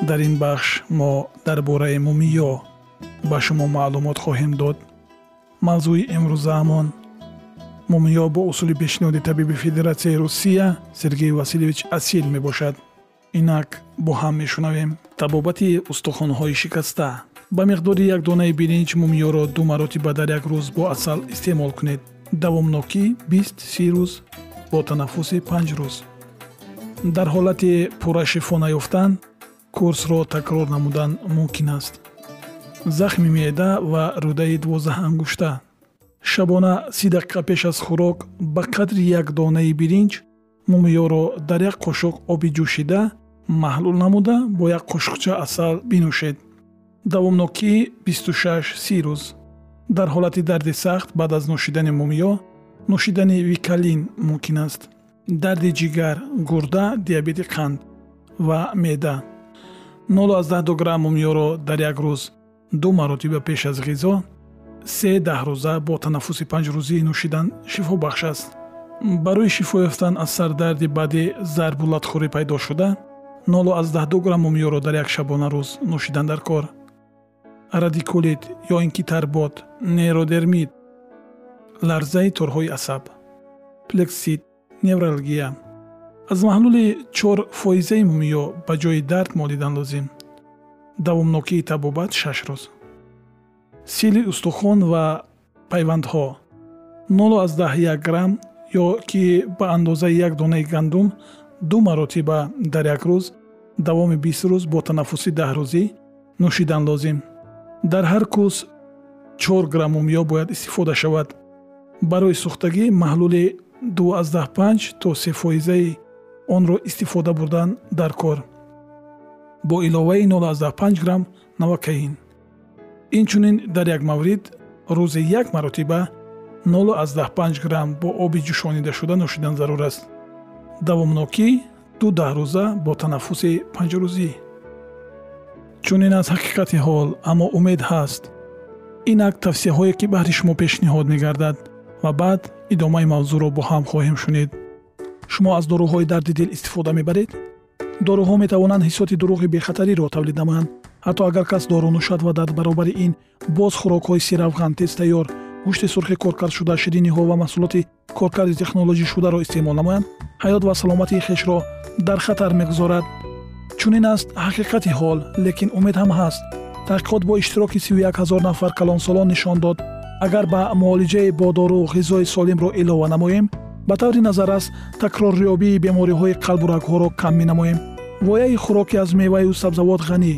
дар ин бахш мо дар бораи мумиё ба шумо маълумот хоҳем дод. Мавзӯи имрӯзаамон мумиё бо усули пешниҳоди табиби федератсияи русия сергей васильевич асил мебошад. Инак бо ҳам мешунавем табобати устухонҳои шикаста. Ба миқдори як донаи биринҷ мумиёро ду маротиба дар як рӯз бо асал истеъмол кунед. Давомнокӣ бист си рӯз бо танаффуси панҷ рӯз. Дар ҳолати пурра шифо наёфтан курсро такрор намудан мумкин аст. Захми меъда ва рӯдаи дувоздаҳангушта шабона си дақиқа пеш аз хӯрок ба қадри як донаи биринҷ мумиёро дар як қошуқ оби ҷӯшида маҳлул намуда бо як қошуқча асал бинӯшед. Давомнокӣ 26 си рӯз. Дар ҳолати дарди сахт баъд аз нӯшидани мумиё нӯшидани викалин мумкин аст. Дарди ҷигар гурда диабети қанд ва меъда 0 грамм мумиёро дар як рӯз ду маротиба пеш аз ғизо се даҳрӯза бо танаффуси панҷрӯзӣ нӯшидан шифобахш аст. Барои шифо ёфтан аз сардарди баъди зарбу латхӯрӣ пайдо шуда 0 грамм мумиёро дар як шабона рӯз нӯшидан дар кор. Радикулит ё инкитарбот нейродермит ларзаи торҳои асаб плексит невралгия аз маҳлули чор фоизаи мумиё ба ҷои дард молидан лозим давомнокии табобат шаш рӯз. Сили устухон ва пайвандҳо. 01 грамм ё ки ба андозаи як донаи гандум ду маротиба дар як рӯз давоми бист рӯз бо танаффуси даҳрӯзӣ нӯшидан лозим дар ҳар кӯс чор грамм мумиё бояд истифода шавад. Барои сӯхтагӣ маҳлули 25 то се фоизаи онро истифода бурдан дар кор. Бо иловаи 05 грамм навокаин инчунин дар як маврид рӯзе як маротиба 05 грамм бо оби ҷӯшонидашуда нӯшидан зарур аст. Давомнокӣ ду даҳрӯза бо танаффуси панҷрӯзӣ. Чунин аз ҳақиқати ҳол аммо умед ҳаст. Инак тавсияҳое ки баҳри шумо пешниҳод мегардад ва баъд идомаи мавзӯъро бо ҳам хоҳем шунид шумо аз доруҳои дарди дил истифода мебаред? Доруҳо метавонанд ҳиссоти дурӯғи бехатариро тавлид намоянд ҳатто агар кас дору нӯшад ва дар баробари ин боз хӯрокҳои сиравған тезтайёр гӯшти сурхи коркардшуда шириниҳо ва маҳсулоти коркарди технолоҷишударо истеъмол намоянд? Ҳаёт ва саломатии хешро дар хатар мегузорад чунин аст ҳақиқати ҳол лекин умед ҳам ҳаст. Таҳқиқот бо иштироки 31 ҳазор нафар калонсолон нишон дод. Агар ба муолиҷаи бо дору ғизои солимро илова намоем ба таври назаррас такрорёбии бемориҳои қалбу рагҳоро кам менамоем. Вояи хӯроки аз меваю сабзавот ғанӣ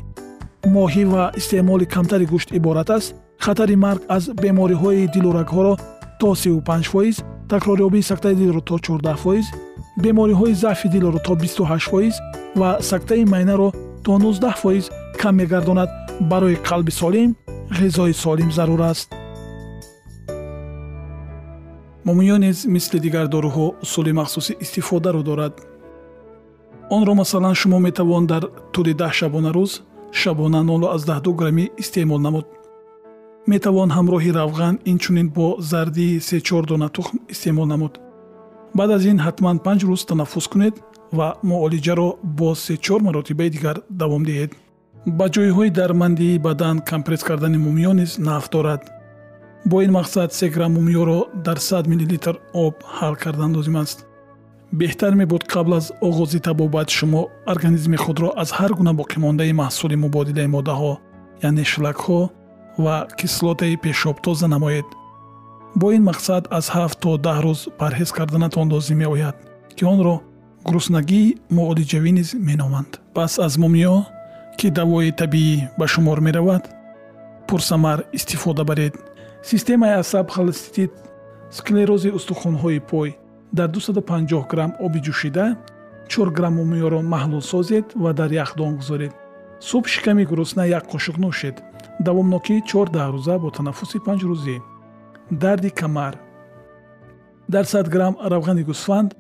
моҳӣ ва истеъмоли камтари гӯшт иборат аст. Хатари марг аз бемориҳои дилу рагҳоро то 35 фоиз такрорёбии сактаи дилро то 14 фоиз бемориҳои заъфи дилро то 28 фоиз ва сактаи майнаро то 19 фоиз кам мегардонад. Барои қалби солим ғизои солим зарур аст мумиё низ мисли дигар доруҳо усули махсуси истифодаро дорад. Онро масалан шумо метавон дар тӯли даҳ шабона рӯз шабона 0 граммӣ истеъмол намуд. Метавон ҳамроҳи равған инчунин бо зардии се4 дона тухм истеъмол намуд. Баъд аз ин ҳатман панҷ рӯз танаффус кунед ва муолиҷаро бо се4 маротибаи дигар давом диҳед. Ба ҷойҳои дармандии бадан компресс кардани мумиё низ нафъ дорад бо ин мақсад се грамм мумиёро дар 100 миллилитр об ҳал кардан лозим аст. Беҳтар мебуд қабл аз оғози табобат шумо организми худро аз ҳар гуна боқимондаи маҳсули мубодилаи моддаҳо яъне шлакҳо ва кислотаи пешоб тоза намоед. Бо ин мақсад аз ҳафт то даҳ рӯз парҳез карданатон лозим меояд ки онро гуруснагии муолиҷавӣ низ меноманд. Пас аз мумиё ки давои табиӣ ба шумор меравад пурсамар истифода баред системаи асаб холеститит склерози устухонҳои пой дар 250 грамм оби ҷӯшида 4 грамм мумиёро маҳлул созед ва дар яхдон гузоред. Субҳ шиками гурусна як қошуқ нӯшед. Давомнокии 4 даҳрӯза бо танаффуси панҷрӯзӣ дарди камар. Дар 100 грамм равғани гӯсфанд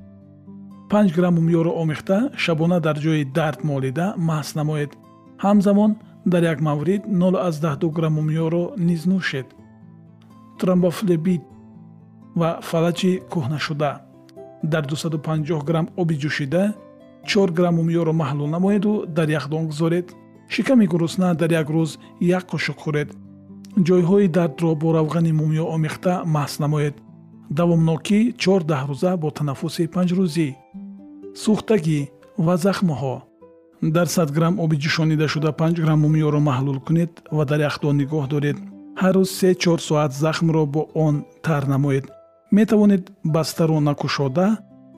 5 грамм мумиёро омехта шабона дар ҷои дард молида маҳз намоед. Ҳамзамон дар як маврид 012 грамм мумиёро низ нӯшед тромбофлебид ва фалаҷи кӯҳнашуда дар 250 грамм оби ҷӯшида 4 грамм мумиёро маҳлул намоеду дар яхдон гузоред шиками гурусна дар як рӯз як қошуқ хӯред. Ҷойҳои дардро бо равғани мумиё омехта маҳз намоед. Давомнокӣ чор даҳрӯза бо танаффуси панҷрӯзӣ сӯхтагӣ ва захмҳо. Дар 100 грамм оби ҷӯшонидашуда 5 грамм мумиёро маҳлул кунед ва дар яхдон нигоҳ доред ҳар рӯз се4 соат захмро бо он тар намоед. Метавонед бастаро накушода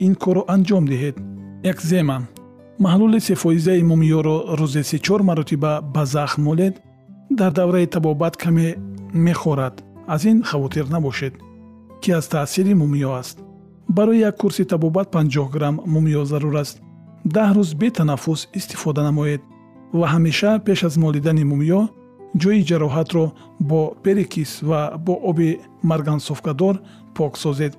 ин корро анҷом диҳед. Экзема маҳлули сефоизаи мумиёро рӯзе се4 маротиба ба захм молед дар давраи табобат каме мехорад. Аз ин хавотир набошед ки аз таъсири мумиё аст. Барои як курси табобат 50 грамм мумиё зарур аст. Даҳ рӯз бетанаффус истифода намоед ва ҳамеша пеш аз молидани мумиё ҷои ҷароҳатро бо перекис ва бо оби маргансовкадор пок созед.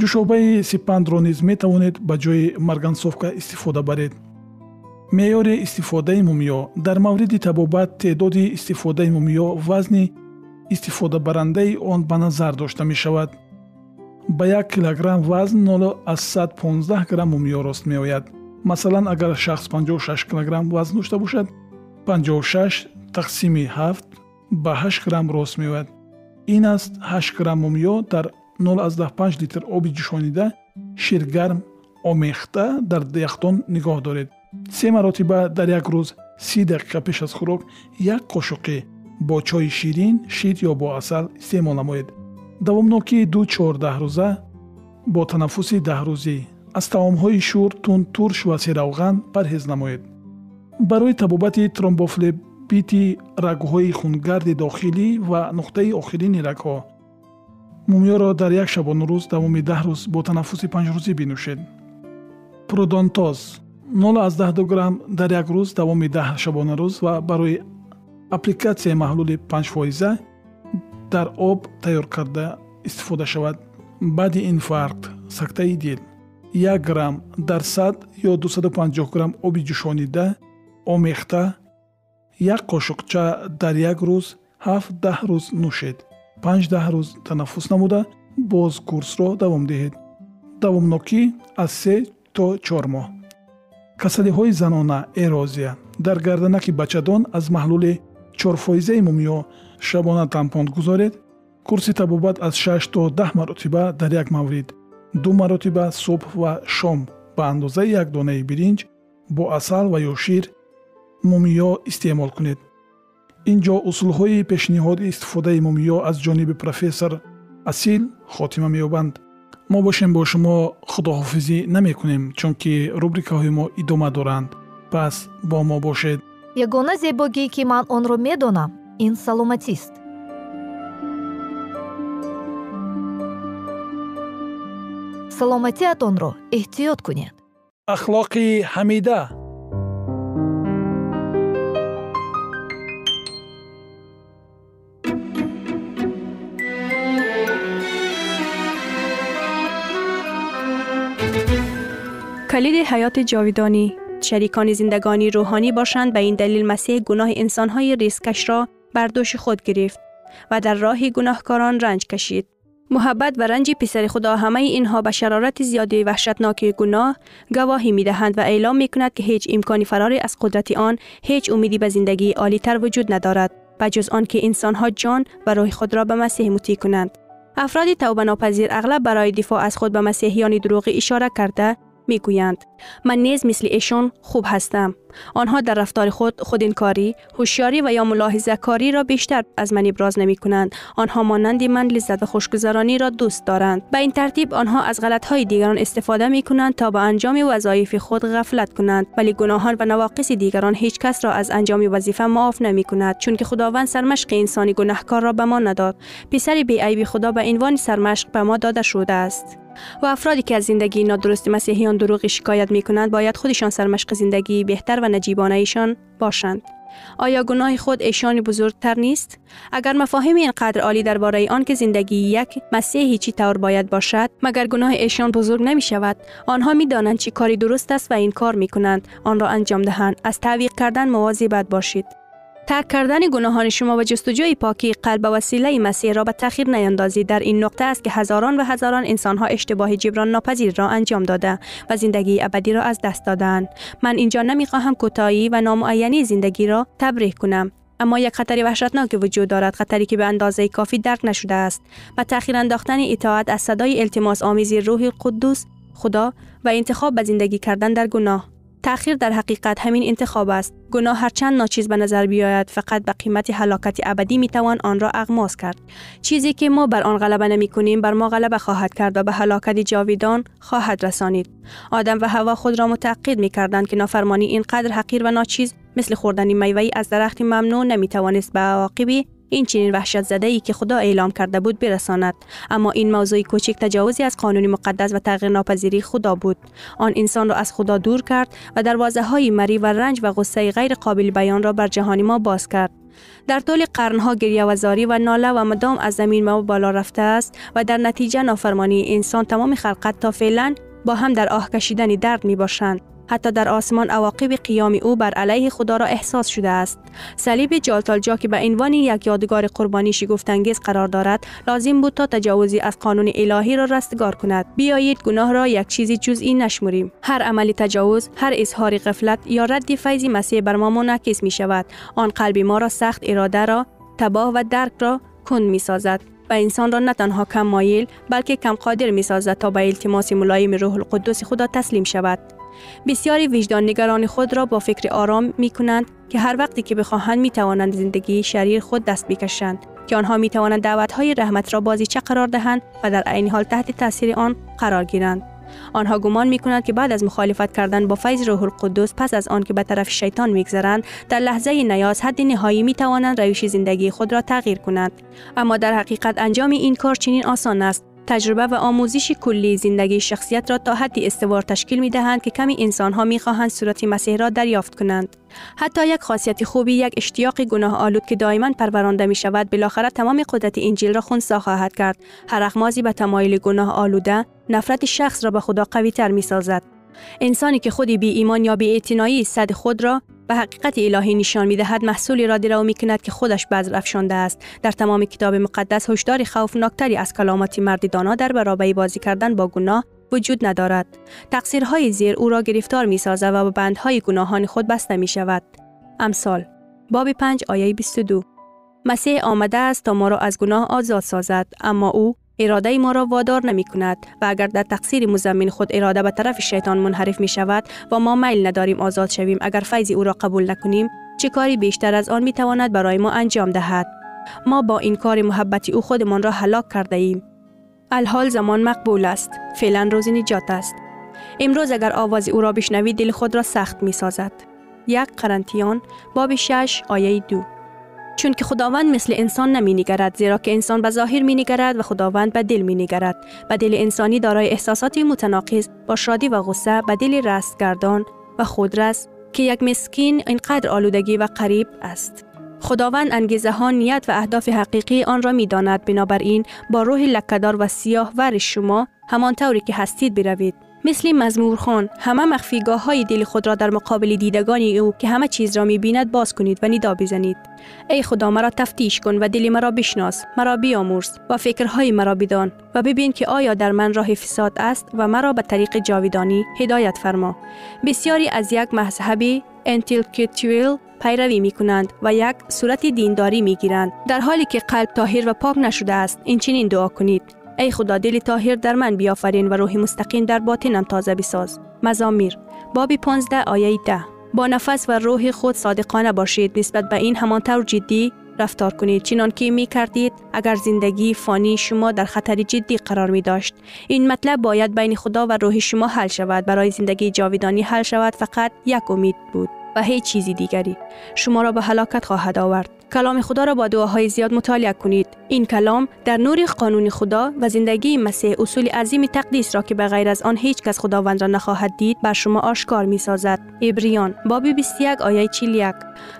ҷӯшобаи сипандро низ метавонед ба ҷои маргансовка истифода баред. Меъёри истифодаи мумиё дар мавриди табобат теъдоди истифодаи мумиё вазни истифодабарандаи он ба назар дошта мешавад. Ба як килограмм вазн 0 аз 115 грамм мумиё рост меояд. Масалан агар шахс 56 кг вазн дошта бошад 56 тақсими 7 ба 8 грамм рост меояд. ин аст 8 грамм мумиё дар 05 литр оби ҷӯшонида ширгарм омехта дар яхдон нигоҳ доред. се маротиба дар як рӯз си дақиқа пеш аз хӯрок як қошуқи бо чойи ширин шид ё бо асал истеъмол намоед. давомнокии ду чор даҳрӯза бо танаффуси даҳрӯзӣ аз таомҳои шӯр тунд турш ва серавған парҳез намоед. барои табобати тромбофлебити рагҳои хунгарди дохилӣ ва нуқтаи охирини рагҳо мумиёро дар як шабонарӯз давоми даҳ рӯз бо танаффуси панҷрӯзӣ бинӯшед. продонтоз 0 грамм дар як рӯз давоми даҳ шабонарӯз ва барои аппликатсияи маҳлули панҷфоиза дар об тайёр карда истифода шавад. баъди инфаркт сактаи дил 1 грамм дар 100 ё 250 грамм оби ҷӯшонида омехта як қошуқча дар як рӯз 7-даҳ рӯз нӯшед. 5-даҳ рӯз танаффус намуда боз курсро давом диҳед. Давомнокӣ аз се то чор моҳ. Касалиҳои занона эрозия. Дар гарданаки бачадон аз маҳлули чорфоизаи мумиё шабона тампон гузоред. Курси табобат аз 6 то 10 маротиба дар як маврид. Ду маротиба субҳ ва шом. Ба андозаи як донаи биринҷ бо асал ва ё шир мумиё истеъмол кунед. Ин ҷо усулҳои пешниҳоди истифодаи мумиё аз ҷониби профессор асил хотима меёбанд. Мо бошем бо шумо худоҳофизӣ намекунем чунки рубрикаҳои мо идома доранд. Пас бо мо бошед. Ягона зебогӣ ки ман онро медонам ин саломатист. Саломатиатонро эҳтиёт кунед. Ахлоқи ҳамида کلید حیات جاویدانی شریکان زندگانی روحانی باشند به این دلیل مسیح گناه انسانهای ریسکش را بر دوش خود گرفت و در راه گناهکاران رنج کشید. محبت و رنج پسر خدا همه اینها به شرارت زیادی وحشتناک گناه گواهی می‌دهند و اعلام می‌کند که هیچ امکانی فرار از قدرت آن هیچ امیدی به زندگی عالیتر وجود ندارد و جز آنکه انسانها جان و روح خود را به مسیح مطیع کنند. افراد توبه ناپذیر اغلب برای دفاع از خود به مسیحیان دروغی اشاره کرده می‌گویند. من نیز مثل ایشان خوب هستم. آنها در رفتار خود خودانکاری هوشیاری و یا ملاحظه کاری را بیشتر از من ابراز نمی کنند آنها مانند من لذت و خوشگذرانی را دوست دارند. به این ترتیب آنها از غلط های دیگران استفاده می کنند تا به انجام وظایف خود غفلت کنند. ولی گناهان و نواقص دیگران هیچ کس را از انجام وظیفه معاف نمی کند چون که خداوند سرمشق انسانی گناهکار را به ما نداد. پسر بی خدا به عنوان سرمشق به ما داده شده است. و افرادی که از زندگی نادرست مسیحیان دروغ شکایت می کنند باید خودشان سرمشق زندگی بهتر و نجیبانه ایشان باشند. آیا گناه خود ایشان بزرگتر نیست؟ اگر مفاهیم اینقدر عالی درباره آن که زندگی یک مسیحی چی طور باید باشد، مگر گناه ایشان بزرگ نمی شود؟ آنها می دانند چی کاری درست است و این کار می کنند، آن را انجام دهند. از تعویق کردن مواظب باشید. ترک کردن گناهان شما و جستجوی پاکی قلب و وسیله مسیح را به تاخیر نیندازید در این نقطه است که هزاران و هزاران انسان ها اشتباه جبران ناپذیر را انجام داده و زندگی ابدی را از دست دادند من اینجا نمی‌خواهم کوتاهی و نامعینی زندگی را تبریح کنم. اما یک خطری وحشتناک وجود دارد خطری که به اندازه کافی درک نشده است. و تاخیر انداختن اطاعت از صدای التماس آمیز روح قدوس خدا و انتخاب به زندگی کردن در گناه. تأخیر در حقیقت همین انتخاب است. گناه هرچند ناچیز به نظر بیاید فقط به قیمت هلاکت ابدی می توان آن را اغماس کرد. چیزی که ما بر آن غلبه نمی کنیم بر ما غلبه خواهد کرد و به هلاکت جاویدان خواهد رسانید. آدم و هوا خود را متعقید می کردند که نافرمانی اینقدر حقیر و ناچیز مثل خوردن میوه از درخت ممنوع نمی توانست به عواقبی این چنین وحشت زده ای که خدا اعلام کرده بود برساند. اما این موضوع کوچک تجاوزی از قانون مقدس و تغییر ناپذیری خدا بود. آن انسان را از خدا دور کرد و دروازه های مری و رنج و غصه غیر قابل بیان را بر جهانی ما باز کرد. در طول قرنها گریه و زاری و ناله و مدام از زمین ما بالا رفته است و در نتیجه نافرمانی انسان تمام خلقت تا فعلا با هم در آه کشیدن درد می باشند حتی در آسمان عواقب قیام او بر علیه خدا را احساس شده است. صلیب جالتالجا که به عنوان یک یادگار قربانی شگفتانگیز قرار دارد لازم بود تا تجاوزی از قانون الهی را رستگار کند. بیایید گناه را یک چیزی جزئی نشمریم. هر عملی تجاوز هر اظهار غفلت یا رد فیض مسیح بر ما منعکس می شود آن قلب ما را سخت اراده را تباه و درک را کند می سازد و انسان را نه تنها کم مایل بلکه کم قادر می سازد تا به التماس ملایم روح القدس خدا تسلیم شود. بسیاری وجدان نگران خود را با فکر آرام می کنند که هر وقتی که بخواهند می توانند زندگی شریر خود دست بکشند که آنها می توانند دعوت های رحمت را بازی چه قرار دهند و در عین حال تحت تاثیر آن قرار گیرند. آنها گمان می کنند که بعد از مخالفت کردن با فیض روح القدس پس از آن که به طرف شیطان میگذرند در لحظه نیاز حد نهایی می توانند روش زندگی خود را تغییر کنند. اما در حقیقت انجام این کار چنین آسان است. تجربه و آموزش کلی زندگی شخصیت را تا حدی استوار تشکیل می دهند که کمی انسان ها می خواهند صورت مسیح را دریافت کنند. حتی یک خاصیت خوبی یک اشتیاق گناه آلود که دائما پرورانده می شود بالاخره تمام قدرت انجیل را خونسا خواهد کرد. هر اخمازی به تمایل گناه آلوده نفرت شخص را به خدا قوی تر می سازد. انسانی که خودی بی ایمان یا بی صد خود را به حقیقت الهی نشان می دهد محصولی را درو می کند که خودش بذر افشانده است. در تمام کتاب مقدس هشدار خوفناکتری از کلامات مردی دانا در برابر بازی کردن با گناه وجود ندارد. تقصیرهای زیر او را گرفتار می سازد و به بندهای گناهان خود بسته می شود امثال باب 5 آیه 22 مسیح آمده است تا ما را از گناه آزاد سازد اما او اراده ما را وادار نمی کند و اگر در تقصیر مزمین خود اراده به طرف شیطان منحرف می شود و ما میل نداریم آزاد شویم اگر فیض او را قبول نکنیم چه کاری بیشتر از آن می تواند برای ما انجام دهد؟ ما با این کار محبتی او خودمان را هلاک کرده ایم. الحال زمان مقبول است. فعلا روز نجات است. امروز اگر آواز او را بشنوید دل خود را سخت می سازد یک قرنتیان باب 6 آیه دو. چون که خداوند مثل انسان نمی نگرد زیرا که انسان به ظاهر می نگرد و خداوند به دل می نگرد به دل انسانی دارای احساسات متناقض با شادی و غصه به دل رستگردان و خودرس که یک مسکین اینقدر آلودگی و قریب است. خداوند انگیزه ها نیت و اهداف حقیقی آن را می داند بنابراین با روح لکدار و سیاه ور شما همان طوری که هستید بروید. مثل مزمورخان همه مخفیگاه های دل خود را در مقابل دیدگان او که همه چیز را می بیند باز کنید و ندا بزنید. ای خدا مرا تفتیش کن و دل مرا بشناس مرا بیامرز و فکرهای مرا بدان و ببین که آیا در من راه فساد است و مرا به طریق جاویدانی هدایت فرما. بسیاری از یک مذهب انتیلکتویل پیروی می کنند و یک صورت دینداری می گیرند در حالی که قلب طاهر و پاک نشده است این چنین دعا کنید. ای خدا دل طاهر در من بیافرین و روح مستقیم در باطنم تازه بساز. مزامیر باب 15 آیه 10 با نفس و روح خود صادقانه باشید. نسبت به این همانطور جدی رفتار کنید. چنان که می کردید اگر زندگی فانی شما در خطر جدی قرار می داشت این مطلب باید بین خدا و روح شما حل شود. برای زندگی جاویدانی حل شود فقط یک امید بود و هیچ چیزی دیگری. شما را به هلاکت خواهد آورد. کلام خدا را با دعاهای زیاد مطالعه کنید. این کلام در نور قانون خدا و زندگی مسیح اصول عظیم تقدیس را که به غیر از آن هیچ کس خداوند را نخواهد دید بر شما آشکار می سازد ابریان باب 21 آیه 41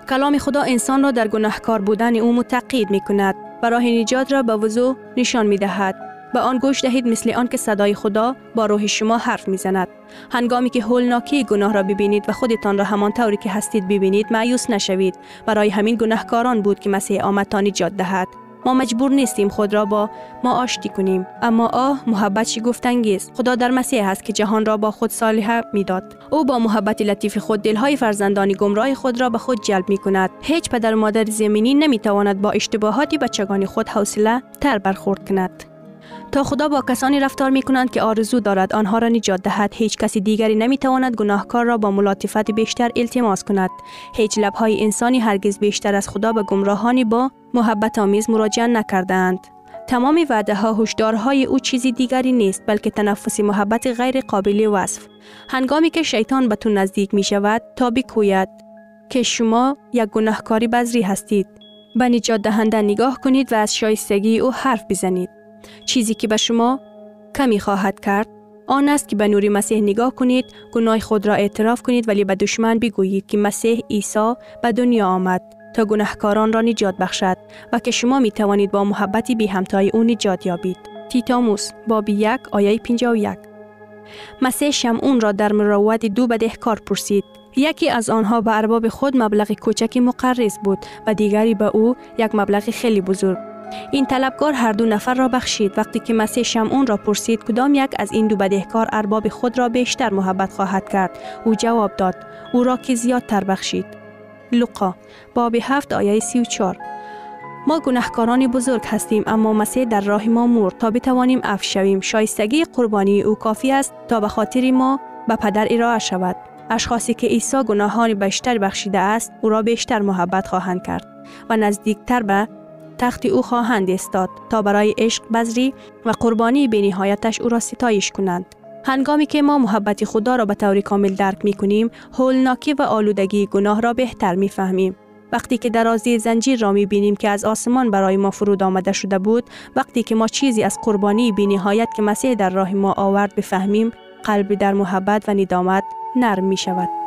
کلام خدا انسان را در گناهکار بودن او متقید می کند و راه نجات را به وضوح نشان می دهد به آن گوش دهید مثل آن که صدای خدا با روح شما حرف می‌زند. هنگامی که هولناکی گناه را ببینید و خودتان را همان طوری که هستید ببینید مایوس نشوید. برای همین گناهکاران بود که مسیح آمد تا نجات دهد. ما مجبور نیستیم خود را با ما آشتی کنیم. اما آه محبت شگفتانگیز خدا در مسیح است که جهان را با خود صالحه می‌داد. او با محبت لطیف خود دلهای فرزندان گمراه خود را به خود جلب می کند هیچ پدر و مادر زمینی نمی تواند با اشتباهات بچگان خود حوصله تر برخورد کند. تا خدا با کسانی رفتار می کنند که آرزو دارد آنها را نجات دهد. هیچ کسی دیگری نمی تواند گناهکار را با ملاطفت بیشتر التماس کند. هیچ لبهای انسانی هرگز بیشتر از خدا به گمراهانی با محبت آمیز مراجعه نکردند تمام وعده ها هشدارهای او چیزی دیگری نیست بلکه تنفس محبت غیر قابل وصف. هنگامی که شیطان به تو نزدیک می شود تا بکوید که شما یک گناهکاری بزری هستید. به نجات دهنده نگاه کنید و از شایستگی او حرف بزنید. چیزی که به شما کمی خواهد کرد آن است که به نور مسیح نگاه کنید گناه خود را اعتراف کنید ولی به دشمن بگویید که مسیح عیسی به دنیا آمد تا گناهکاران را نجات بخشد و که شما می توانید با محبتی بی همتای او نجات یابید. تیتاموس باب یک آیه 51 مسیح شمعون را در مروت دو بدهکار پرسید. یکی از آنها به ارباب خود مبلغ کوچکی مقرض بود و دیگری به او یک مبلغ خیلی بزرگ. این طلبکار هر دو نفر را بخشید. وقتی که مسیح شمعون را پرسید کدام یک از این دو بدهکار ارباب خود را بیشتر محبت خواهد کرد. او جواب داد او را که زیادتر بخشید. لوقا باب هفت آیه سی و چار ما گناهکاران بزرگ هستیم اما مسیح در راه ما مرد. تا بتوانیم اف شویم شایستگی قربانی او کافی است تا به خاطر ما به پدر ارائه شود. اشخاصی که عیسی گناهان بیشتر بخشیده است او را بیشتر محبت خواهند کرد و نزدیکتر به تخت او خواهند استاد تا برای عشق بذری و قربانی به نهایتش او را ستایش کنند. هنگامی که ما محبت خدا را به طور کامل درک می کنیم، هولناکی و آلودگی گناه را بهتر می فهمیم. وقتی که درازی زنجیر را می بینیم که از آسمان برای ما فرود آمده شده بود، وقتی که ما چیزی از قربانی به نهایت که مسیح در راه ما آورد بفهمیم، قلب در محبت و ندامت نرم می شود.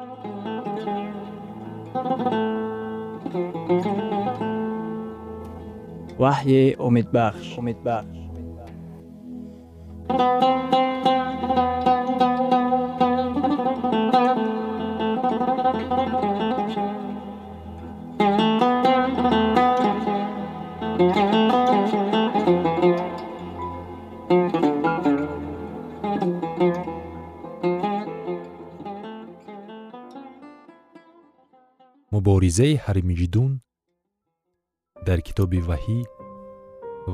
وحی امید بخش امید بخش مبارزه حرمیجدون китоби ваҳӣ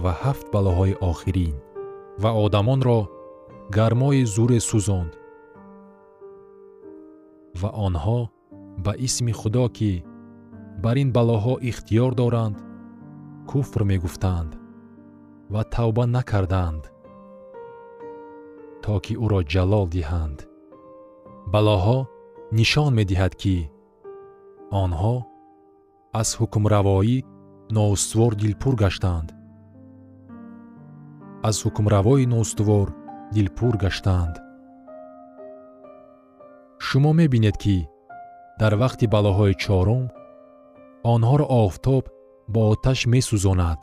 ва ҳафт балоҳои охирин ва одамонро гармои зуре сӯзонд. Ва онҳо ба исми худо ки бар ин балоҳо ихтиёр доранд куфр мегуфтанд ва тавба накарданд то ки ӯро ҷалол диҳанд. Балоҳо нишон медиҳад ки онҳо аз ҳукмравоӣ ноустувор дилпур гаштанд аз ҳукмравои ноустувор дилпур гаштанд шумо мебинед ки дар вақти балоҳои чорум онҳоро офтоб бо оташ месӯзонад.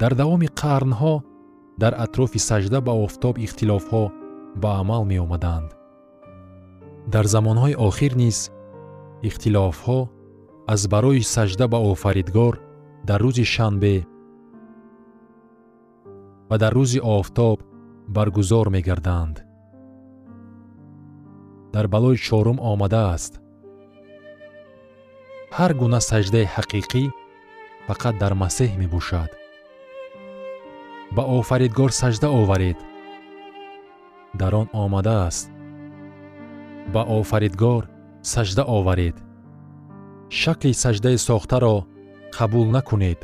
Дар давоми қарнҳо дар атрофи сажда ба офтоб ихтилофҳо ба амал меомаданд. Дар замонҳои охир низ ихтилофҳо аз барои сажда ба офаридгор дар рӯзи шанбе ва дар рӯзи офтоб баргузор мегарданд. Дар балои чорум омадааст. Ҳар гуна саҷдаи ҳақиқӣ фақат дар масеҳ мебошад. Ба офаридгор саҷда оваред. Дар он омадааст. Ба офаридгор саҷда оваред шакли саҷдаи сохтаро қабул накунед.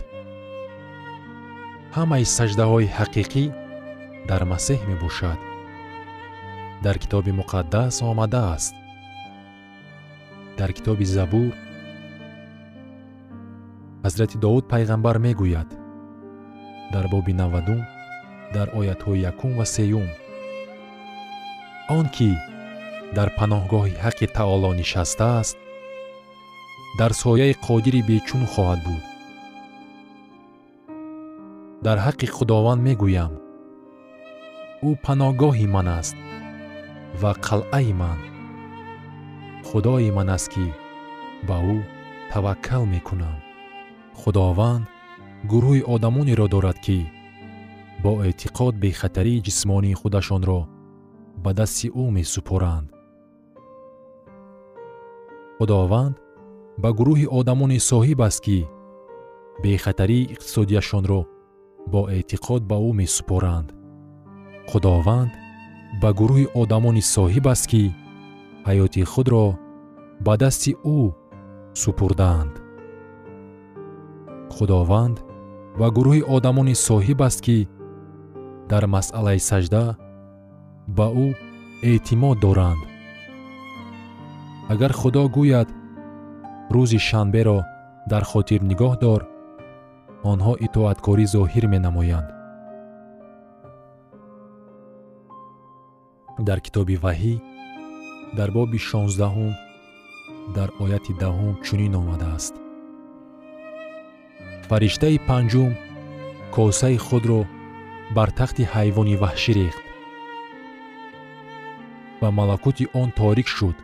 Ҳамаи саҷдаҳои ҳақиқӣ дар масеҳ мебошад. Дар китоби муқаддас омадааст. Дар китоби забур ҳазрати довуд пайғамбар мегӯяд. Дар боби навадум дар оятҳои якум ва сеюм. Он ки дар паноҳгоҳи ҳаққи таоло нишастааст дар сояи қодири бечун хоҳад буд. Дар ҳаққи худованд мегӯям ӯ паноҳгоҳи ман аст ва қалъаи ман. Худои ман аст ки ба ӯ таваккал мекунам. Худованд гурӯҳи одамонеро дорад ки бо эътиқод бехатарии ҷисмонии худашонро ба дасти ӯ месупоранд худованд ба гурӯҳи одамоне соҳиб аст ки бехатарии иқтисодияшонро бо эътиқод ба ӯ месупоранд. Худованд ба гурӯҳи одамони соҳиб аст ки ҳаёти худро ба дасти ӯ супурдаанд. Худованд ба гурӯҳи одамони соҳиб аст ки дар масъалаи саҷда ба ӯ эътимод доранд. Агар худо гӯяд рӯзи шанберо дар хотир нигоҳ дор онҳо итоаткорӣ зоҳир менамоянд. Дар китоби ваҳӣ дар боби шонздаҳум дар ояти даҳум чунин омадааст. Фариштаи панҷум косаи худро бар тахти ҳайвони ваҳшӣ рехт ва малакути он торик шуд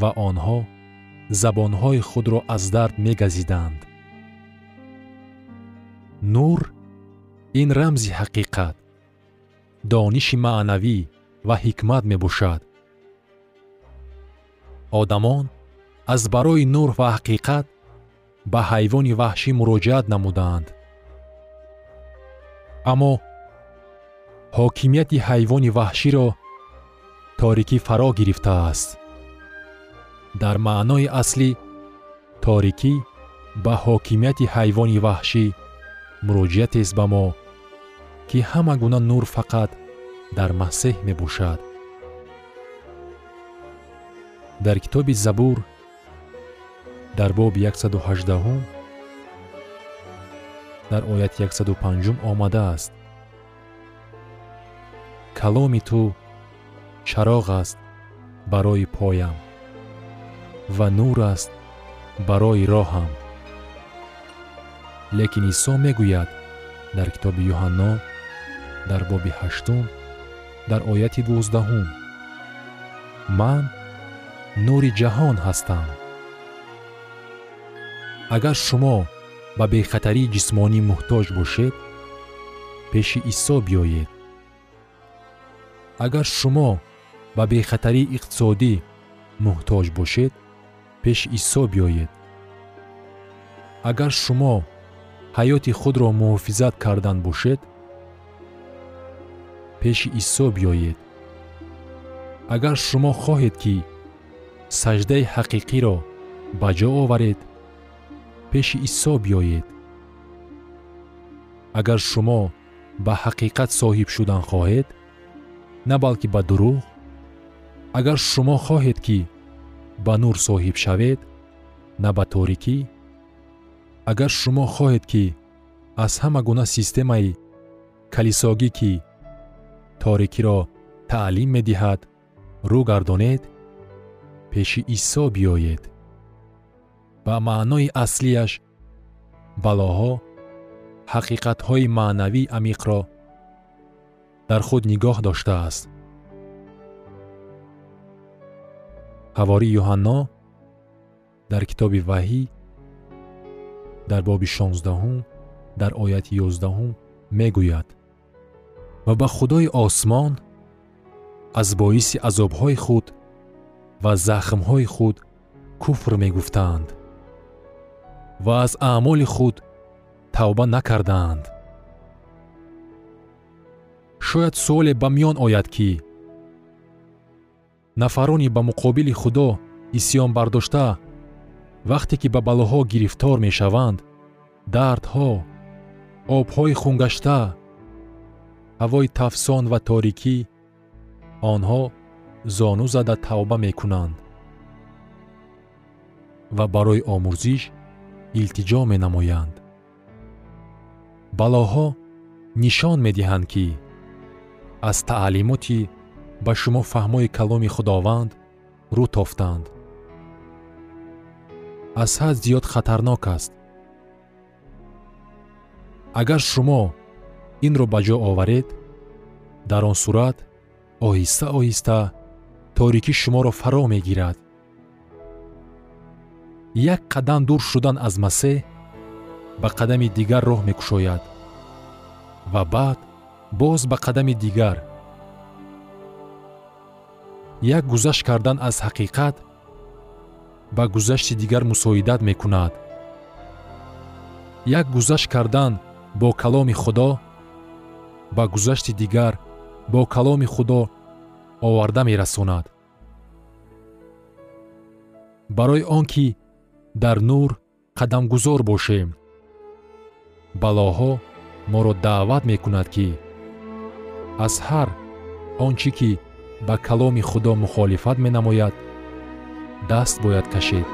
ва онҳо забонҳои худро аз дард мегазиданд. Нур ин рамзи ҳақиқат дониши маънавӣ ва ҳикмат мебошад. Одамон аз барои нур ва ҳақиқат ба ҳайвони ваҳшӣ муроҷиат намудаанд аммо ҳокимияти ҳайвони ваҳширо торикӣ фаро гирифтааст дар маънои аслӣ торикӣ ба ҳокимияти ҳайвони ваҳшӣ муроҷиатест ба мо ки ҳама гуна нур фақат дар масеҳ мебошад. Дар китоби забур дар боби 118 дар ояти 105 омадааст. Каломи ту чароғ аст барои поям ва нур аст барои роҳам. Лекин исо мегӯяд дар китоби юҳанно дар боби ҳаштум дар ояти дувоздаҳум. Ман нури ҷаҳон ҳастам. Агар шумо ба бехатарии ҷисмонӣ муҳтоҷ бошед пеши исо биёед агар шумо ба бехатарии иқтисодӣ муҳтоҷ бошед пеши исо биёед агар шумо ҳаёти худро муҳофизат кардан бошед пеши исо биёед агар шумо хоҳед ки саҷдаи ҳақиқиро ба ҷо оваред пеши исо биёед агар шумо ба ҳақиқат соҳиб шудан хоҳед на балки ба дурӯғ агар шумо хоҳед ки ба нур соҳиб шавед? На ба торикӣ агар шумо хоҳед ки аз ҳама гуна системаи калисогӣ ки торикиро таълим медиҳад рӯ гардонед пеши исо биёед. Ба маънои аслияш балоҳо ҳақиқатҳои маънавии амиқро дар худ нигоҳ доштааст ҳавори юҳанно дар китоби ваҳӣ дар боби шонздаҳум дар ояти ёздаҳум мегӯяд ва ба худои осмон аз боиси азобҳои худ ва захмҳои худ куфр мегуфтаанд ва аз аъмоли худ тавба накардаанд. Шояд суоле ба миён ояд ки нафарони ба муқобили худо исьён бардошта вақте ки ба балоҳо гирифтор мешаванд дардҳо обҳои хунгашта ҳавои тафсон ва торикӣ онҳо зону зада тавба мекунанд. Ва барои омӯзиш илтиҷо менамоянд. Балоҳо нишон медиҳанд ки аз таълимоти ба шумо фаҳмои каломи худованд рӯ тофтанд. Аз ҳад зиёд хатарнок аст. Агар шумо инро ба ҷо оваред дар он сурат оҳиста оҳиста торикӣ шуморо фаро мегирад. Як қадам дур шудан аз масеҳ ба қадами дигар роҳ мекушояд ва баъд боз ба қадами дигар як гузашт кардан аз ҳақиқат ба гузашти дигар мусоидат мекунад. як гузашт кардан бо каломи худо ба гузашти дигар бо каломи худо оварда мерасонад. барои он ки дар нур қадамгузор бошем балоҳо моро даъват мекунад ки аз ҳар он чӣ ки ба каломи худо мухолифат менамояд даст бояд кашед.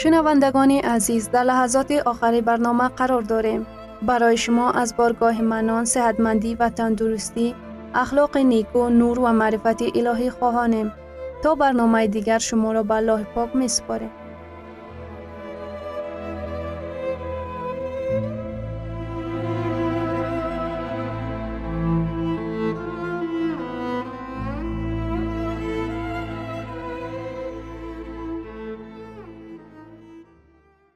Шунавандагони азиз дар лаҳазоти охари барнома қарор дорем. Барои шумо аз боргоҳи манон сеҳатмандӣ ва тандурустӣ ахлоқи неку нур ва маърифати илоҳӣ хоҳонем. То барномаи дигар шуморо ба аллоҳи пок месупорем